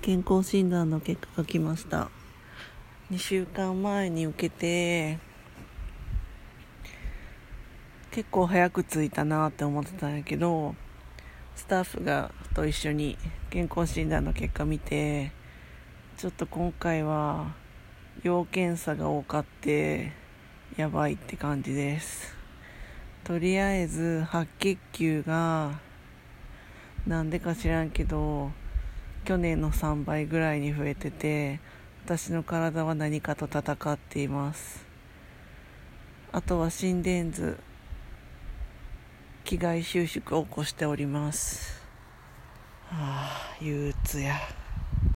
健康診断の結果が来ました。2週間前に受けて結構早く着いたなって思ってたんやけどスタッフがと一緒に健康診断の結果見てちょっと今回は要検査が多かってやばいって感じです。とりあえず白血球がなんでか知らんけど去年の3倍ぐらいに増えてて私の体は何かと戦っていますあとは心電図気外収縮を起こしておりますああ憂鬱や。